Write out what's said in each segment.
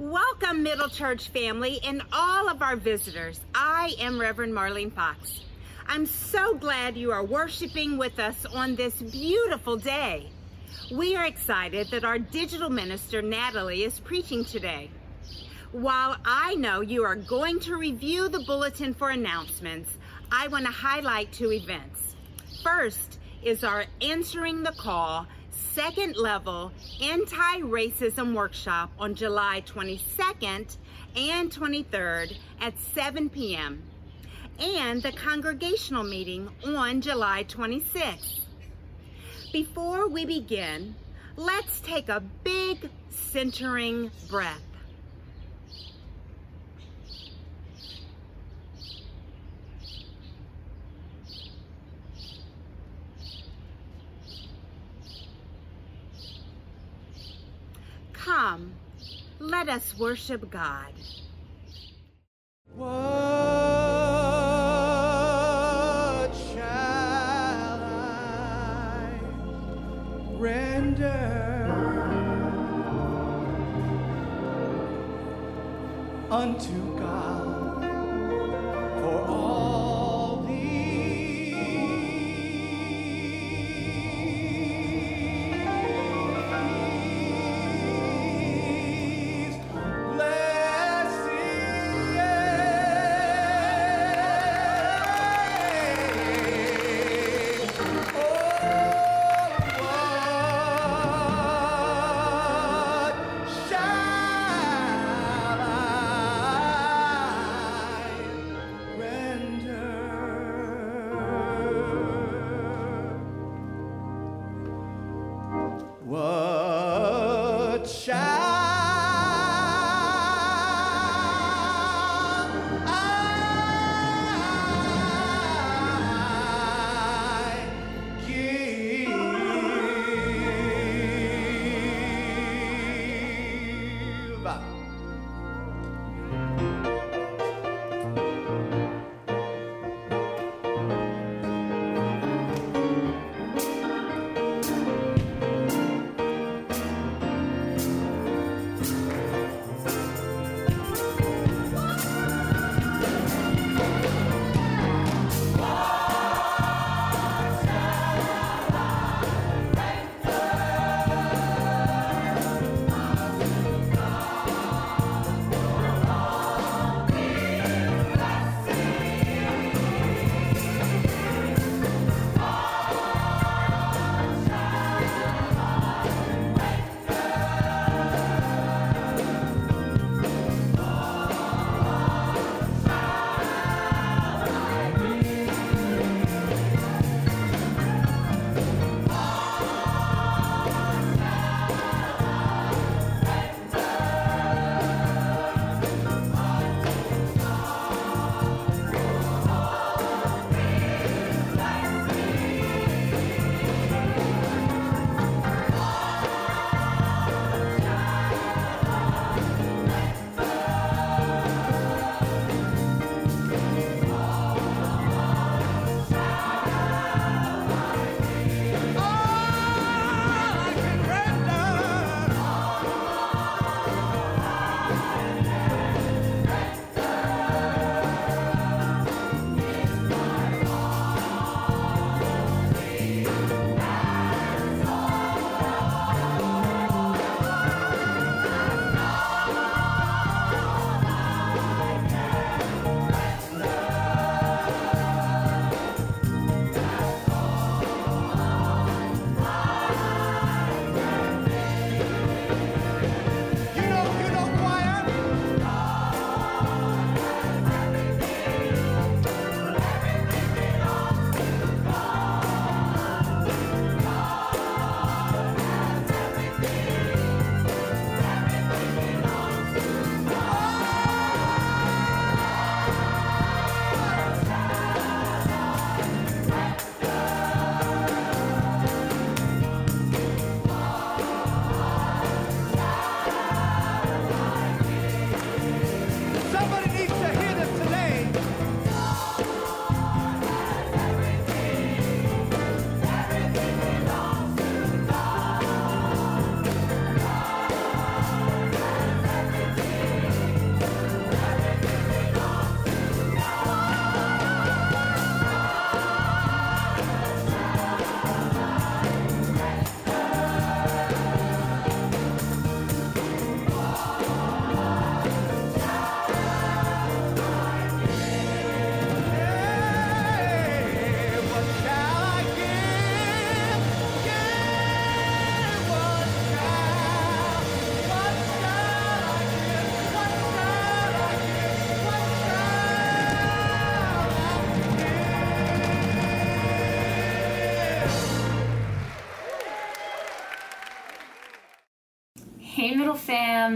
Welcome, Middle Church family, and all of our visitors. I am Reverend Marlene Fox. I'm so glad you are worshiping with us on this beautiful day. We are excited that our digital minister, Natalie, is preaching today. While I know you are going to review the bulletin for announcements, I want to highlight two events. First is our Answering the Call second level anti racism workshop on July 22nd and 23rd at 7 p.m., and the congregational meeting on July 26th. Before we begin, let's take a big centering breath. Come, let us worship God. What shall I render unto God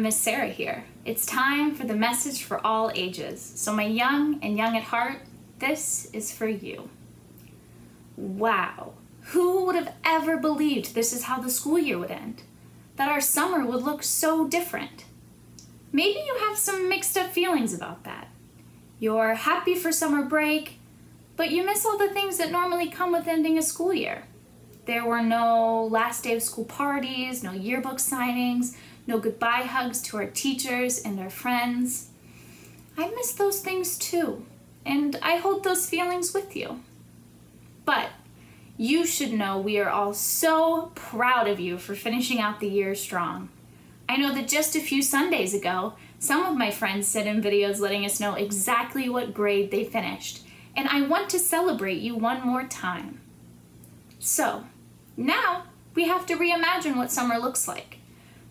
Miss Sarah here. It's time for the message for all ages. So, my young and young at heart, this is for you. Wow, who would have ever believed this is how the school year would end? That our summer would look so different? Maybe you have some mixed up feelings about that. You're happy for summer break, but you miss all the things that normally come with ending a school year. There were no last day of school parties, no yearbook signings, no goodbye hugs to our teachers and our friends. I miss those things too, and I hold those feelings with you. But you should know we are all so proud of you for finishing out the year strong. I know that just a few Sundays ago, some of my friends sent in videos letting us know exactly what grade they finished, and I want to celebrate you one more time. So, now we have to reimagine what summer looks like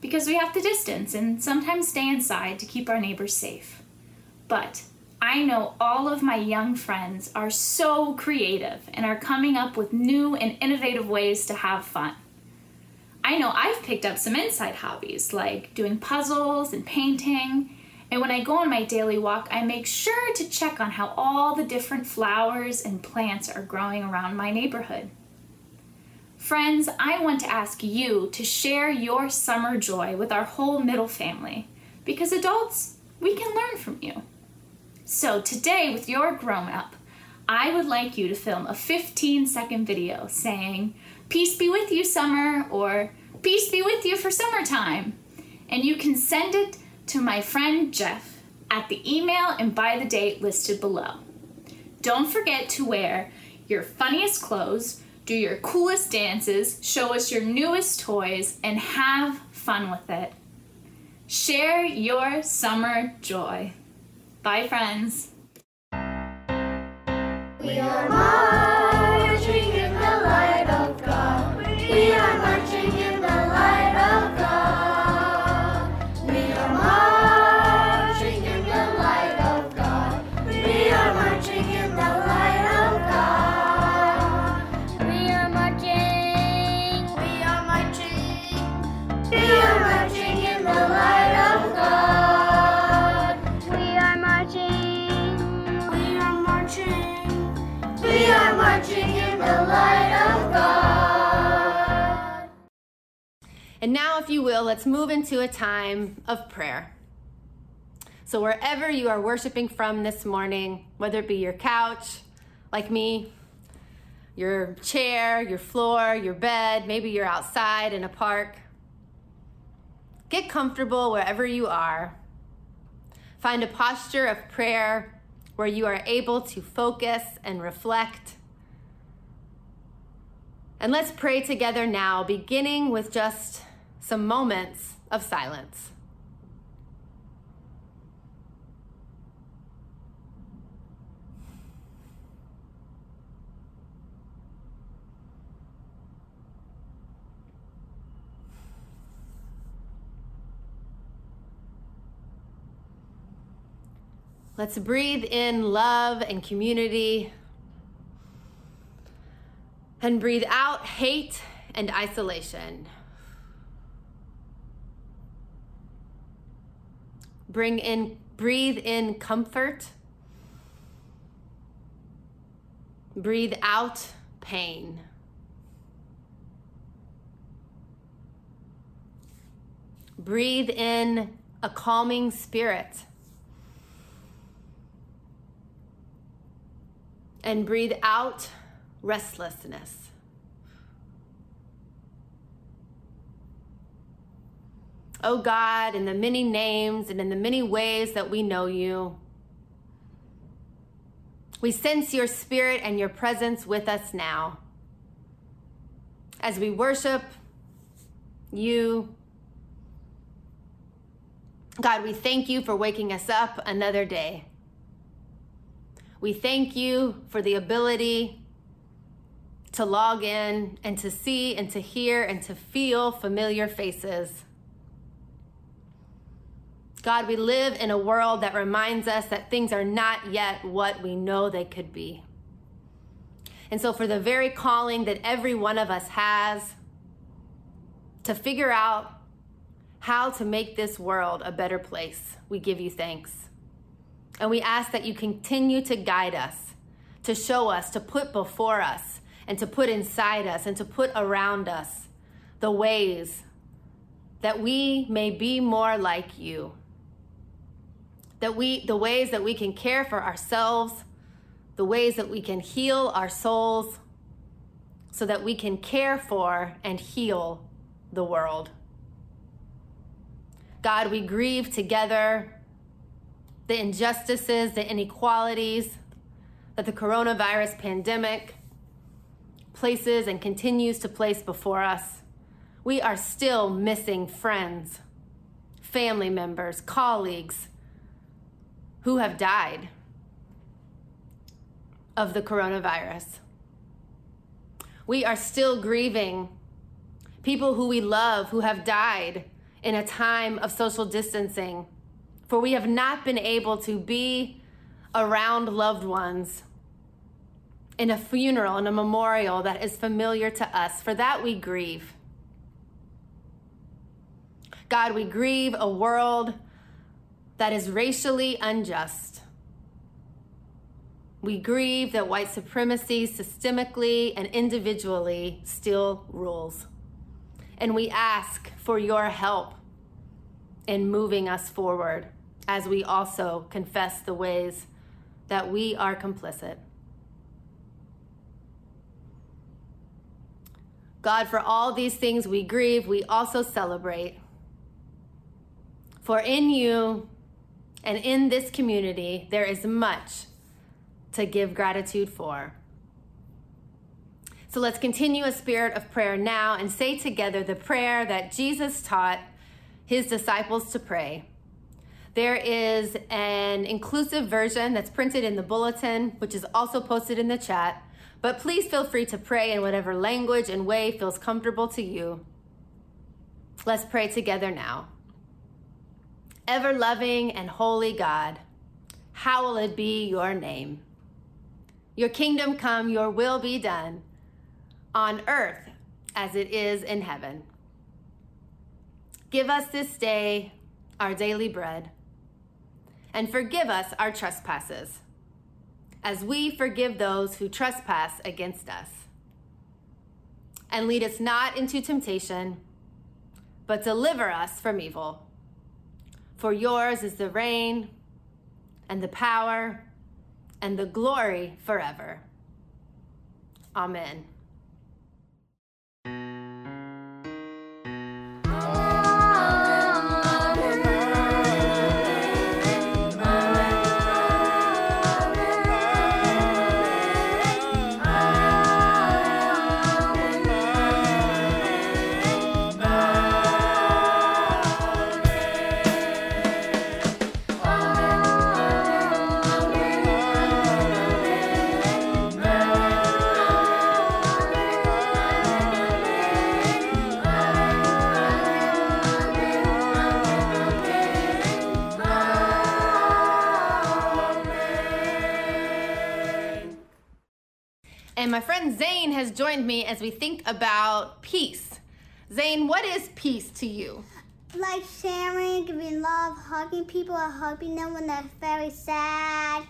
because we have to distance and sometimes stay inside to keep our neighbors safe. But I know all of my young friends are so creative and are coming up with new and innovative ways to have fun. I know I've picked up some inside hobbies like doing puzzles and painting. And when I go on my daily walk, I make sure to check on how all the different flowers and plants are growing around my neighborhood. Friends, I want to ask you to share your summer joy with our whole middle family because adults, we can learn from you. So today, with your grown up, I would like you to film a 15 second video saying, Peace be with you, summer, or Peace be with you for summertime. And you can send it to my friend Jeff at the email and by the date listed below. Don't forget to wear your funniest clothes do your coolest dances, show us your newest toys, and have fun with it. Share your summer joy. Bye, friends. We are marching Now, if you will, let's move into a time of prayer. So, wherever you are worshiping from this morning, whether it be your couch, like me, your chair, your floor, your bed, maybe you're outside in a park, get comfortable wherever you are. Find a posture of prayer where you are able to focus and reflect. And let's pray together now, beginning with just some moments of silence. Let's breathe in love and community and breathe out hate and isolation. Bring in breathe in comfort. Breathe out pain. Breathe in a calming spirit. And breathe out restlessness. Oh God, in the many names and in the many ways that we know you, we sense your spirit and your presence with us now. As we worship you, God, we thank you for waking us up another day. We thank you for the ability to log in and to see and to hear and to feel familiar faces. God, we live in a world that reminds us that things are not yet what we know they could be. And so, for the very calling that every one of us has to figure out how to make this world a better place, we give you thanks. And we ask that you continue to guide us, to show us, to put before us, and to put inside us, and to put around us the ways that we may be more like you. That we, the ways that we can care for ourselves, the ways that we can heal our souls, so that we can care for and heal the world. God, we grieve together the injustices, the inequalities that the coronavirus pandemic places and continues to place before us. We are still missing friends, family members, colleagues who have died of the coronavirus. We are still grieving people who we love who have died in a time of social distancing, for we have not been able to be around loved ones in a funeral, in a memorial that is familiar to us. For that we grieve. God, we grieve a world that is racially unjust. We grieve that white supremacy systemically and individually still rules. And we ask for your help in moving us forward as we also confess the ways that we are complicit. God, for all these things we grieve, we also celebrate. For in you and in this community, there is much to give gratitude for. So let's continue a spirit of prayer now and say together the prayer that Jesus taught his disciples to pray. There is an inclusive version that's printed in the bulletin, which is also posted in the chat. But please feel free to pray in whatever language and way feels comfortable to you. Let's pray together now. Ever loving and holy God, hallowed be your name. Your kingdom come, your will be done on earth as it is in heaven. Give us this day our daily bread, and forgive us our trespasses, as we forgive those who trespass against us. And lead us not into temptation, but deliver us from evil. For yours is the reign, and the power, and the glory forever. Amen. And my friend Zane has joined me as we think about peace. Zane, what is peace to you? like sharing, giving love, hugging people, and hugging them when they're very sad,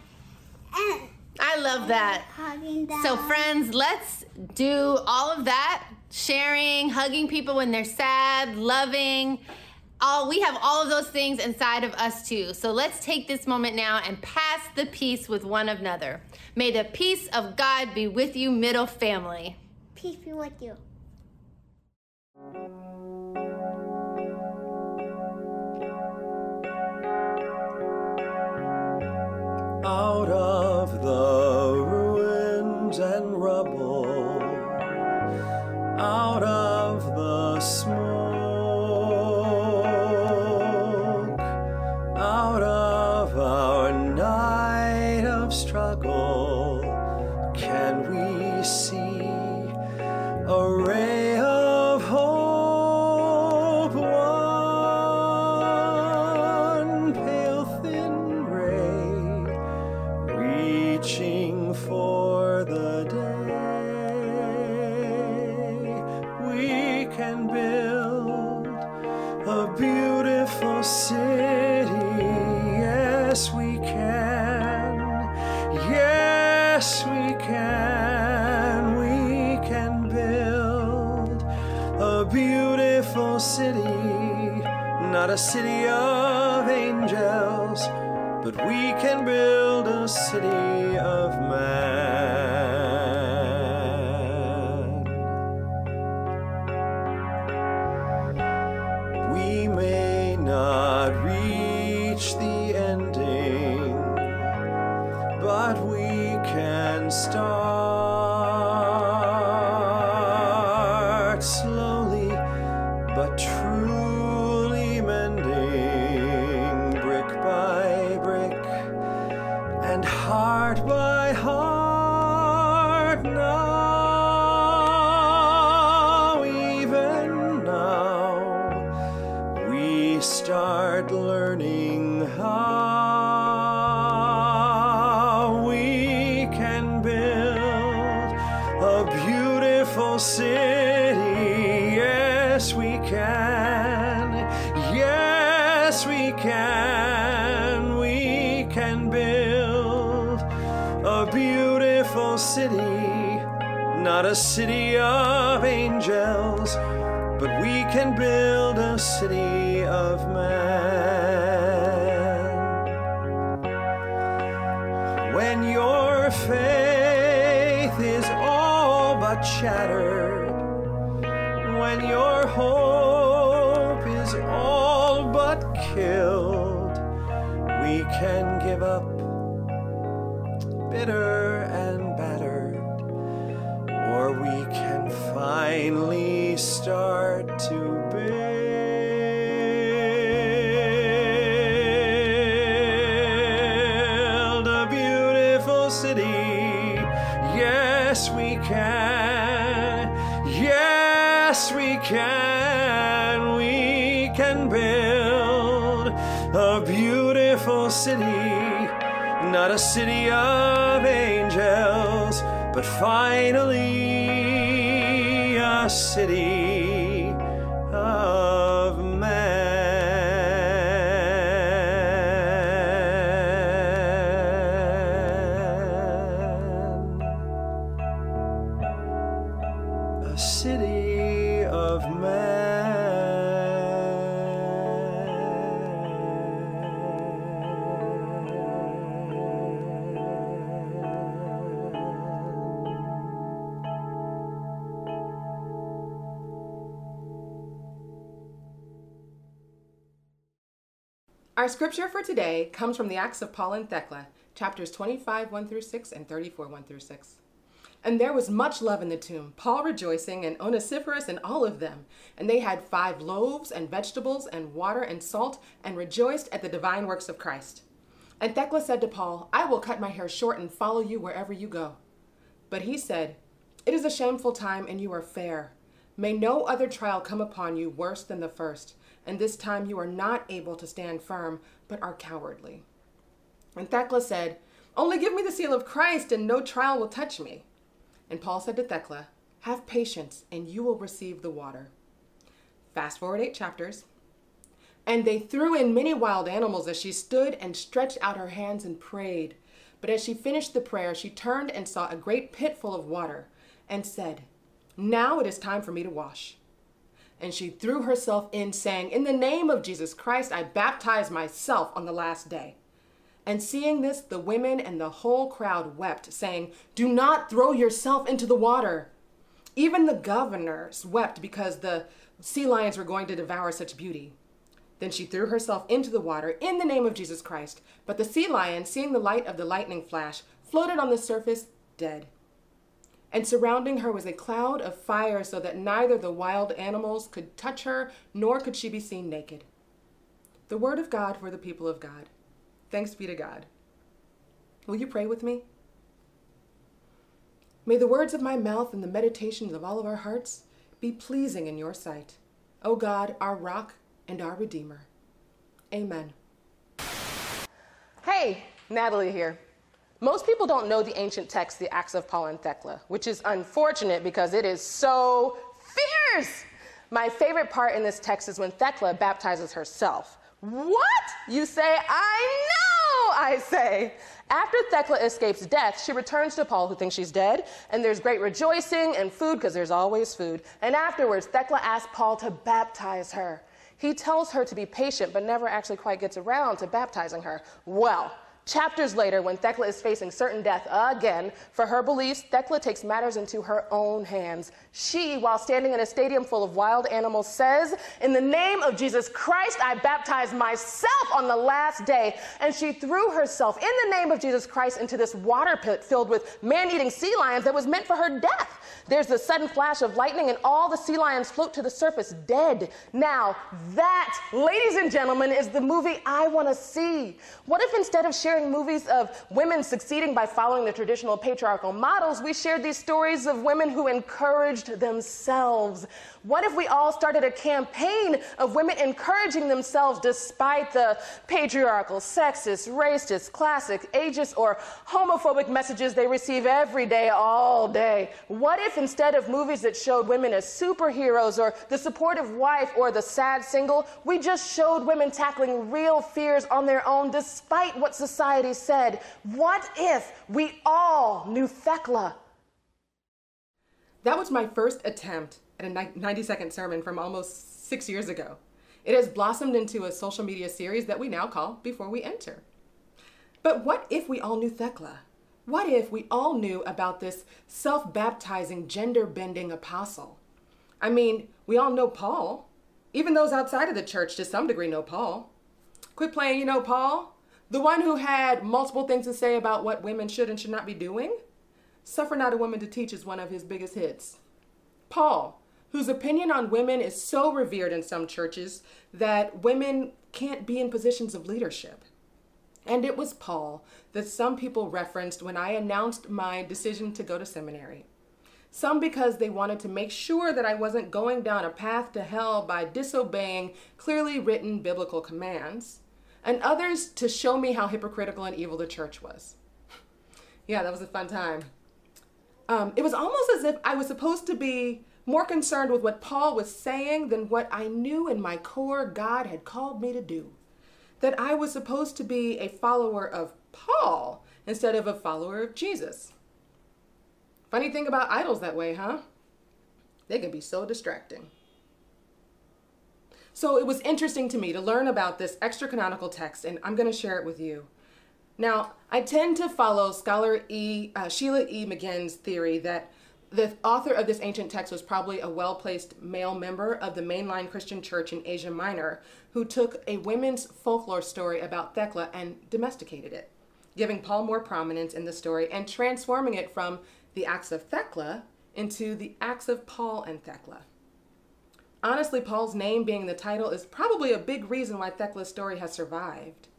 and I love that. hugging them. So, friends, let's do all of that sharing, hugging people when they're sad, loving. All, we have all of those things inside of us too. So let's take this moment now and pass the peace with one another. May the peace of God be with you, middle family. peace be with you. out of the ruins and rubble, out of the smoke, city, not a city of angels, but we can build a city of man. When your faith is all but shattered, when your hope is all but killed, we can give up city of angels, but finally a city of man. A city of man. Our scripture for today comes from the Acts of Paul and Thecla, chapters 25, 1 through 6, and 34, 1 through 6. And there was much love in the tomb, Paul rejoicing, and Onesiphorus, and all of them. And they had five loaves, and vegetables, and water, and salt, and rejoiced at the divine works of Christ. And Thecla said to Paul, I will cut my hair short and follow you wherever you go. But he said, It is a shameful time, and you are fair. May no other trial come upon you worse than the first, and this time you are not able to stand firm, but are cowardly. And Thecla said, Only give me the seal of Christ, and no trial will touch me. And Paul said to Thecla, Have patience, and you will receive the water. Fast forward eight chapters. And they threw in many wild animals as she stood and stretched out her hands and prayed. But as she finished the prayer, she turned and saw a great pit full of water, and said, Now it is time for me to wash. And she threw herself in, saying, In the name of Jesus Christ, I baptize myself on the last day. And seeing this, the women and the whole crowd wept, saying, Do not throw yourself into the water. Even the governors wept because the sea lions were going to devour such beauty. Then she threw herself into the water in the name of Jesus Christ. But the sea lion, seeing the light of the lightning flash, floated on the surface dead. And surrounding her was a cloud of fire, so that neither the wild animals could touch her, nor could she be seen naked. The word of God for the people of God. Thanks be to God. Will you pray with me? May the words of my mouth and the meditations of all of our hearts be pleasing in your sight, O God, our rock and our redeemer. Amen. Hey, Natalie here. Most people don't know the ancient text, the Acts of Paul and Thecla, which is unfortunate because it is so fierce. My favorite part in this text is when Thecla baptizes herself. What? You say, I know, I say. After Thecla escapes death, she returns to Paul, who thinks she's dead, and there's great rejoicing and food, because there's always food. And afterwards, Thecla asks Paul to baptize her. He tells her to be patient, but never actually quite gets around to baptizing her. Well, Chapters later, when Thecla is facing certain death again for her beliefs, Thecla takes matters into her own hands. She, while standing in a stadium full of wild animals, says, In the name of Jesus Christ, I baptize myself on the last day. And she threw herself in the name of Jesus Christ into this water pit filled with man eating sea lions that was meant for her death. There's the sudden flash of lightning, and all the sea lions float to the surface dead. Now, that, ladies and gentlemen, is the movie I want to see. What if instead of sharing movies of women succeeding by following the traditional patriarchal models, we shared these stories of women who encouraged themselves? What if we all started a campaign of women encouraging themselves despite the patriarchal, sexist, racist, classic, ageist, or homophobic messages they receive every day, all day? What if instead of movies that showed women as superheroes or the supportive wife or the sad single, we just showed women tackling real fears on their own despite what society said? What if we all knew Thecla? That was my first attempt at a 90 second sermon from almost six years ago. It has blossomed into a social media series that we now call Before We Enter. But what if we all knew Thecla? What if we all knew about this self baptizing, gender bending apostle? I mean, we all know Paul. Even those outside of the church to some degree know Paul. Quit playing, you know, Paul? The one who had multiple things to say about what women should and should not be doing? Suffer Not a Woman to Teach is one of his biggest hits. Paul, whose opinion on women is so revered in some churches that women can't be in positions of leadership. And it was Paul that some people referenced when I announced my decision to go to seminary. Some because they wanted to make sure that I wasn't going down a path to hell by disobeying clearly written biblical commands, and others to show me how hypocritical and evil the church was. yeah, that was a fun time. Um, it was almost as if I was supposed to be more concerned with what Paul was saying than what I knew in my core God had called me to do. That I was supposed to be a follower of Paul instead of a follower of Jesus. Funny thing about idols that way, huh? They can be so distracting. So it was interesting to me to learn about this extra canonical text, and I'm going to share it with you. Now, I tend to follow scholar e, uh, Sheila E. McGinn's theory that the author of this ancient text was probably a well placed male member of the mainline Christian church in Asia Minor who took a women's folklore story about Thecla and domesticated it, giving Paul more prominence in the story and transforming it from the Acts of Thecla into the Acts of Paul and Thecla. Honestly, Paul's name being the title is probably a big reason why Thecla's story has survived.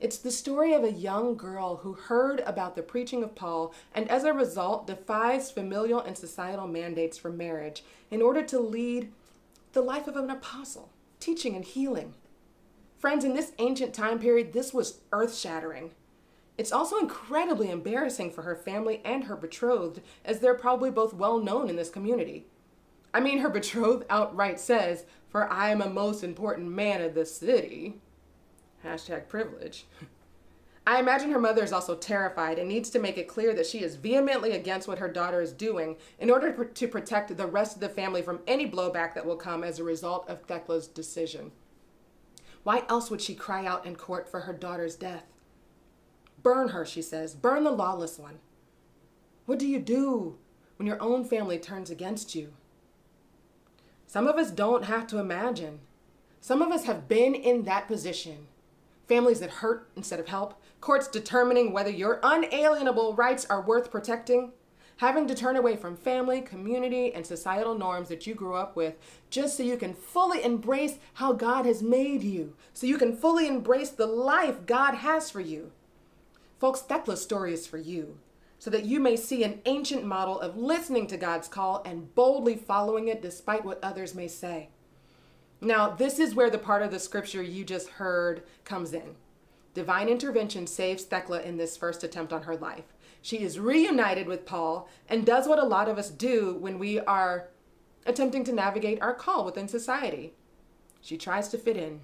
It's the story of a young girl who heard about the preaching of Paul and as a result defies familial and societal mandates for marriage in order to lead the life of an apostle, teaching and healing. Friends, in this ancient time period, this was earth shattering. It's also incredibly embarrassing for her family and her betrothed, as they're probably both well known in this community. I mean, her betrothed outright says, For I am a most important man of the city. Hashtag privilege. I imagine her mother is also terrified and needs to make it clear that she is vehemently against what her daughter is doing in order to protect the rest of the family from any blowback that will come as a result of Thecla's decision. Why else would she cry out in court for her daughter's death? Burn her, she says. Burn the lawless one. What do you do when your own family turns against you? Some of us don't have to imagine. Some of us have been in that position families that hurt instead of help, courts determining whether your unalienable rights are worth protecting, having to turn away from family, community, and societal norms that you grew up with just so you can fully embrace how God has made you, so you can fully embrace the life God has for you. Folks, Thecla's story is for you, so that you may see an ancient model of listening to God's call and boldly following it despite what others may say. Now, this is where the part of the scripture you just heard comes in. Divine intervention saves Thecla in this first attempt on her life. She is reunited with Paul and does what a lot of us do when we are attempting to navigate our call within society. She tries to fit in.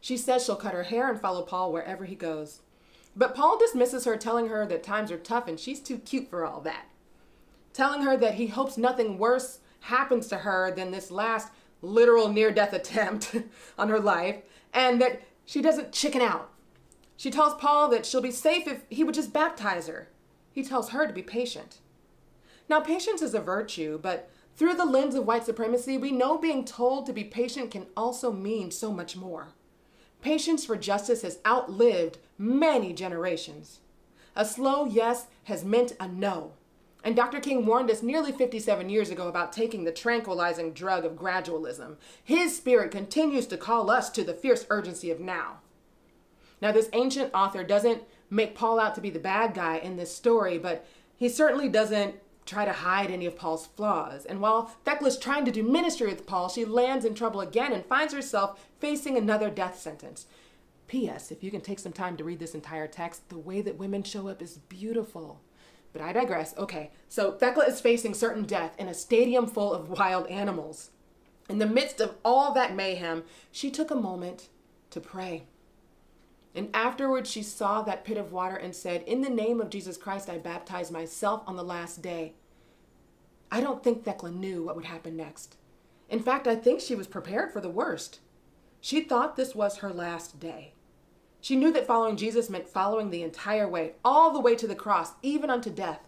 She says she'll cut her hair and follow Paul wherever he goes. But Paul dismisses her, telling her that times are tough and she's too cute for all that. Telling her that he hopes nothing worse happens to her than this last literal near death attempt on her life and that she doesn't chicken out. She tells Paul that she'll be safe if he would just baptize her. He tells her to be patient. Now, patience is a virtue, but through the lens of white supremacy, we know being told to be patient can also mean so much more. Patience for justice has outlived many generations. A slow yes has meant a no. And Dr. King warned us nearly 57 years ago about taking the tranquilizing drug of gradualism. His spirit continues to call us to the fierce urgency of now. Now, this ancient author doesn't make Paul out to be the bad guy in this story, but he certainly doesn't try to hide any of Paul's flaws. And while Thecla's trying to do ministry with Paul, she lands in trouble again and finds herself facing another death sentence. P.S. If you can take some time to read this entire text, the way that women show up is beautiful. But I digress. Okay, so Thecla is facing certain death in a stadium full of wild animals. In the midst of all that mayhem, she took a moment to pray. And afterwards, she saw that pit of water and said, In the name of Jesus Christ, I baptize myself on the last day. I don't think Thecla knew what would happen next. In fact, I think she was prepared for the worst. She thought this was her last day. She knew that following Jesus meant following the entire way, all the way to the cross, even unto death.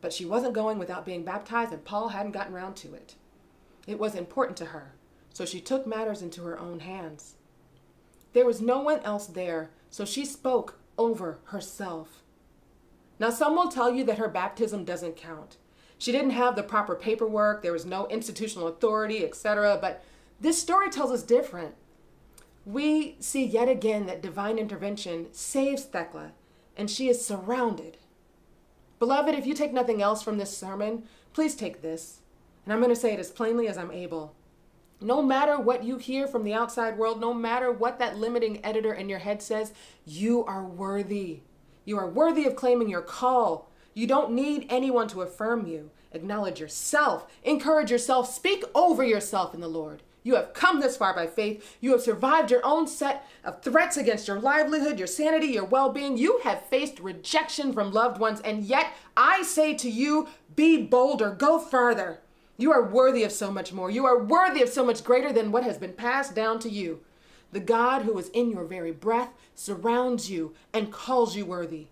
But she wasn't going without being baptized, and Paul hadn't gotten round to it. It was important to her, so she took matters into her own hands. There was no one else there, so she spoke over herself. Now, some will tell you that her baptism doesn't count. She didn't have the proper paperwork, there was no institutional authority, etc. But this story tells us different. We see yet again that divine intervention saves Thecla, and she is surrounded. Beloved, if you take nothing else from this sermon, please take this. And I'm going to say it as plainly as I'm able. No matter what you hear from the outside world, no matter what that limiting editor in your head says, you are worthy. You are worthy of claiming your call. You don't need anyone to affirm you. Acknowledge yourself, encourage yourself, speak over yourself in the Lord. You have come this far by faith. You have survived your own set of threats against your livelihood, your sanity, your well being. You have faced rejection from loved ones, and yet I say to you, be bolder, go further. You are worthy of so much more. You are worthy of so much greater than what has been passed down to you. The God who is in your very breath surrounds you and calls you worthy.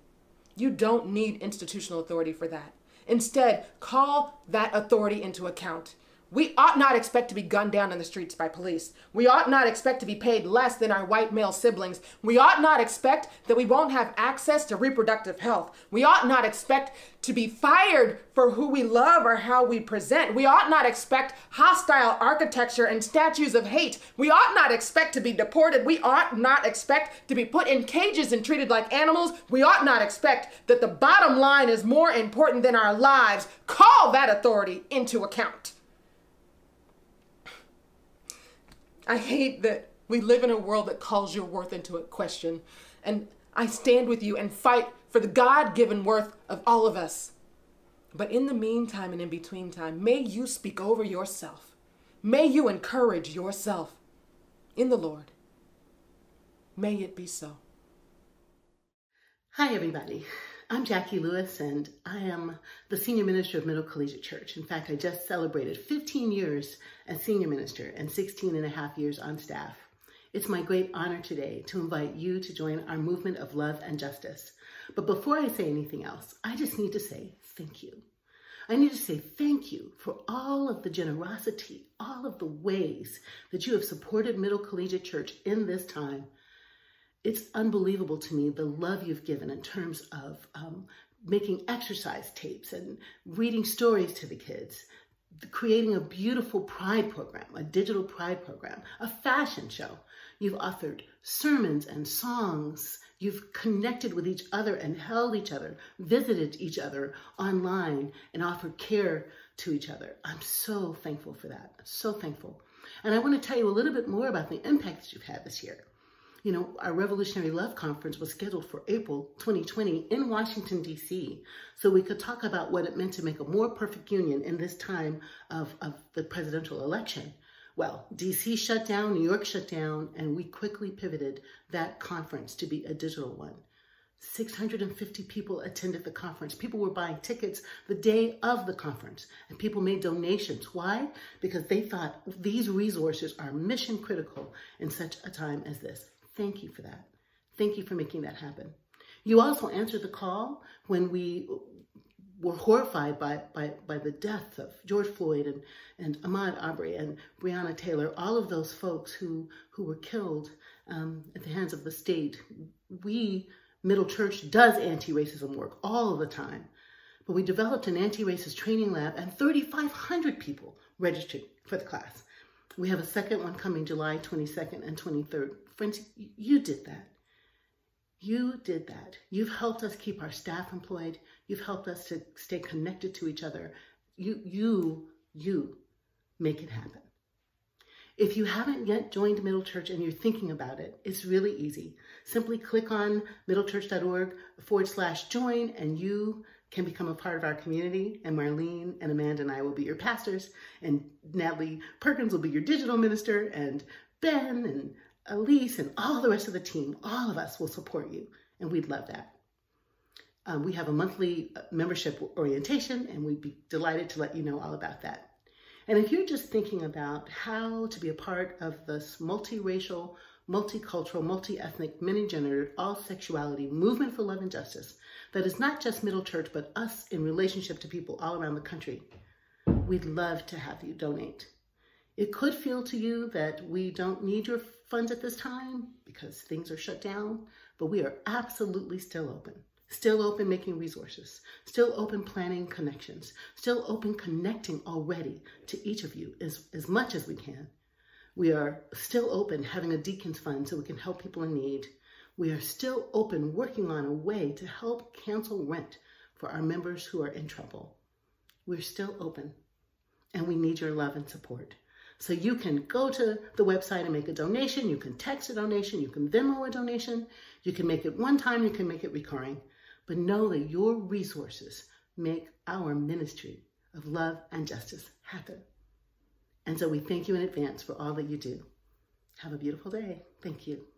You don't need institutional authority for that. Instead, call that authority into account. We ought not expect to be gunned down in the streets by police. We ought not expect to be paid less than our white male siblings. We ought not expect that we won't have access to reproductive health. We ought not expect to be fired for who we love or how we present. We ought not expect hostile architecture and statues of hate. We ought not expect to be deported. We ought not expect to be put in cages and treated like animals. We ought not expect that the bottom line is more important than our lives. Call that authority into account. I hate that we live in a world that calls your worth into question. And I stand with you and fight for the God given worth of all of us. But in the meantime and in between time, may you speak over yourself. May you encourage yourself in the Lord. May it be so. Hi, everybody. I'm Jacqui Lewis, and I am the Senior Minister of Middle Collegiate Church. In fact, I just celebrated 15 years as Senior Minister and 16 and a half years on staff. It's my great honor today to invite you to join our movement of love and justice. But before I say anything else, I just need to say thank you. I need to say thank you for all of the generosity, all of the ways that you have supported Middle Collegiate Church in this time it's unbelievable to me the love you've given in terms of um, making exercise tapes and reading stories to the kids, creating a beautiful pride program, a digital pride program, a fashion show. You've authored sermons and songs. You've connected with each other and held each other, visited each other online, and offered care to each other. I'm so thankful for that. so thankful. And I want to tell you a little bit more about the impact that you've had this year you know, our Revolutionary Love Conference was scheduled for April 2020 in Washington, D.C., so we could talk about what it meant to make a more perfect union in this time of, of the presidential election. Well, DC shut down, New York shut down, and we quickly pivoted that conference to be a digital one. 650 people attended the conference. People were buying tickets the day of the conference, and people made donations. Why? Because they thought these resources are mission critical in such a time as this. Thank you for that. Thank you for making that happen. You also answered the call when we were horrified by, by, by the death of George Floyd and, and Ahmaud Arbery and Breonna Taylor, all of those folks who, who were killed um, at the hands of the state. We, Middle Church, does anti-racism work all the time. But we developed an anti-racist training lab and 3,500 people registered for the class. We have a second one coming July 22nd and 23rd. Friends, you did that. You did that. You've helped us keep our staff employed. You've helped us to stay connected to each other. You, you, you make it happen. If you haven't yet joined Middle Church and you're thinking about it, it's really easy. Simply click on middlechurch.org forward slash join and you can become a part of our community. And Marlene and Amanda and I will be your pastors, and Natalie Perkins will be your digital minister, and Ben and Elise and all the rest of the team, all of us will support you, and we'd love that. Um, we have a monthly uh, membership orientation, and we'd be delighted to let you know all about that. And if you're just thinking about how to be a part of this multiracial, multicultural, multi-ethnic, many-gendered, all sexuality movement for love and justice that is not just Middle Church, but us in relationship to people all around the country, we'd love to have you donate. It could feel to you that we don't need your funds at this time because things are shut down, but we are absolutely still open. Still open making resources, still open planning connections, still open connecting already to each of you as, as much as we can. We are still open having a Deacons Fund so we can help people in need. We are still open working on a way to help cancel rent for our members who are in trouble. We're still open and we need your love and support. So you can go to the website and make a donation. You can text a donation. You can Venmo a donation. You can make it one time. You can make it recurring. But know that your resources make our ministry of love and justice happen. And so we thank you in advance for all that you do. Have a beautiful day. Thank you.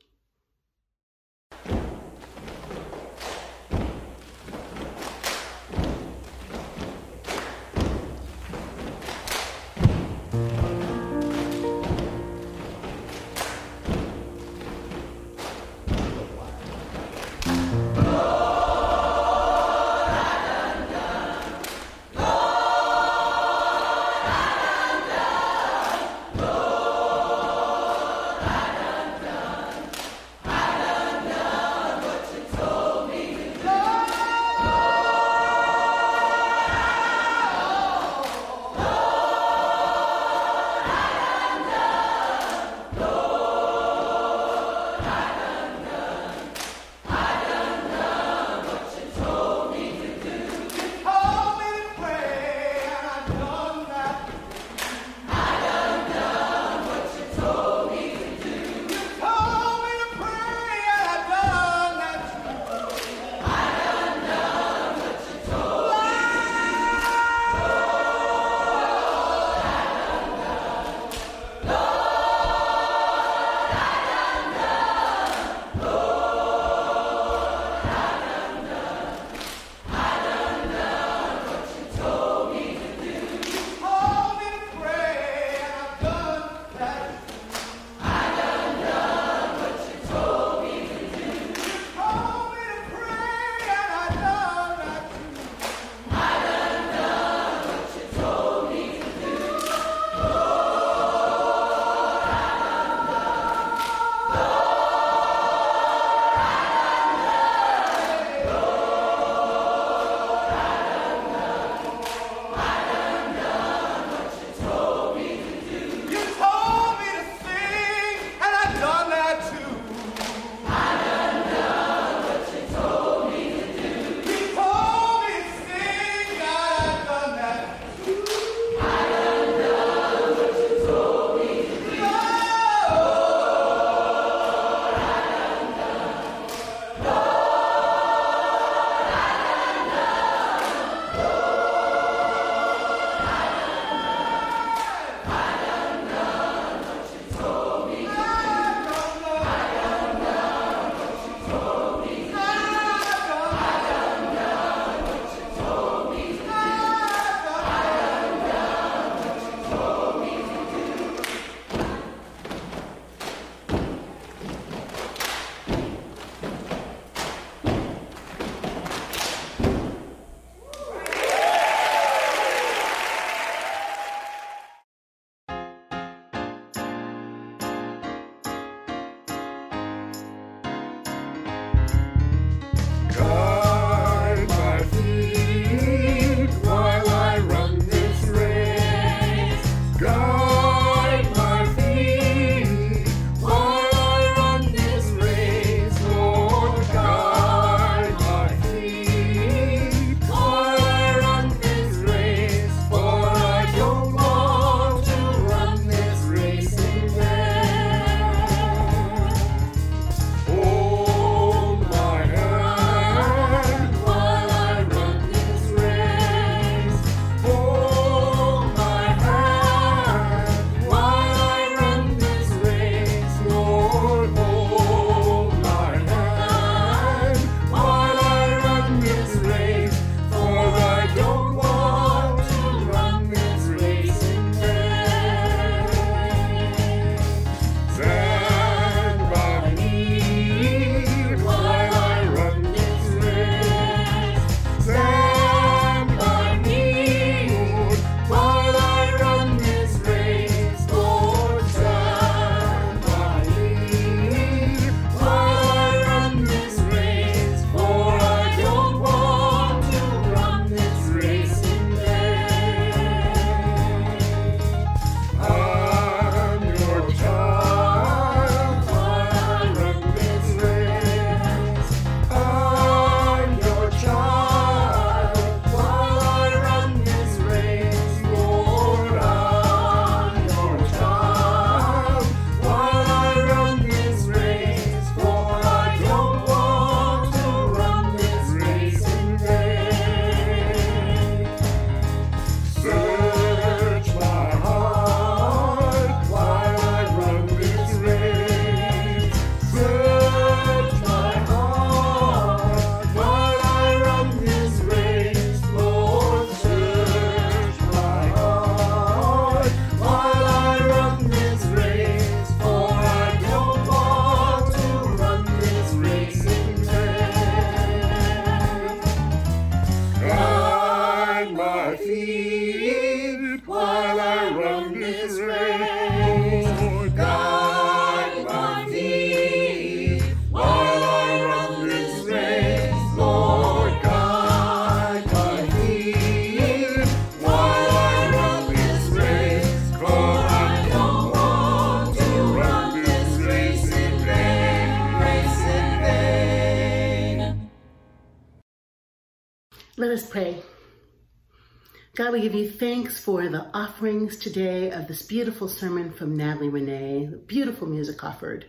Give you thanks for the offerings today of this beautiful sermon from Natalie Renee, beautiful music offered,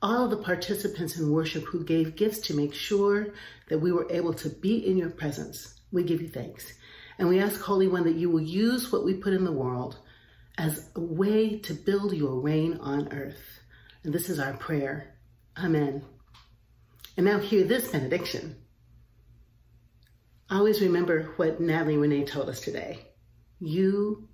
all the participants in worship who gave gifts to make sure that we were able to be in your presence. We give you thanks. And we ask, Holy One, that you will use what we put in the world as a way to build your reign on earth. And this is our prayer. Amen. And now hear this benediction. Always remember what Natalie Renee told us today. You,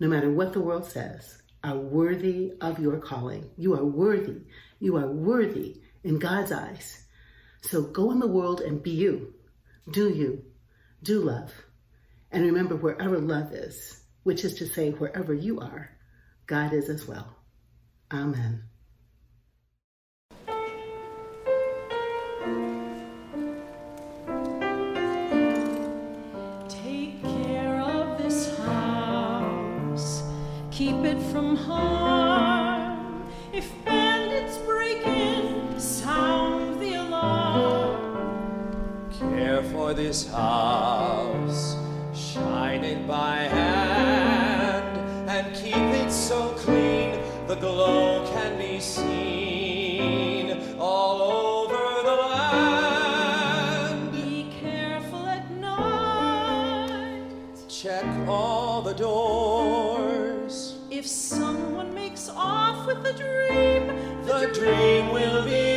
no matter what the world says, are worthy of your calling. You are worthy. You are worthy in God's eyes. So go in the world and be you. Do you. Do love. And remember, wherever love is, which is to say, wherever you are, God is as well. Amen. This house, shine it by hand, and keep it so clean the glow can be seen all over the land. Be careful at night. Check all the doors. If someone makes off with a dream, The dream will be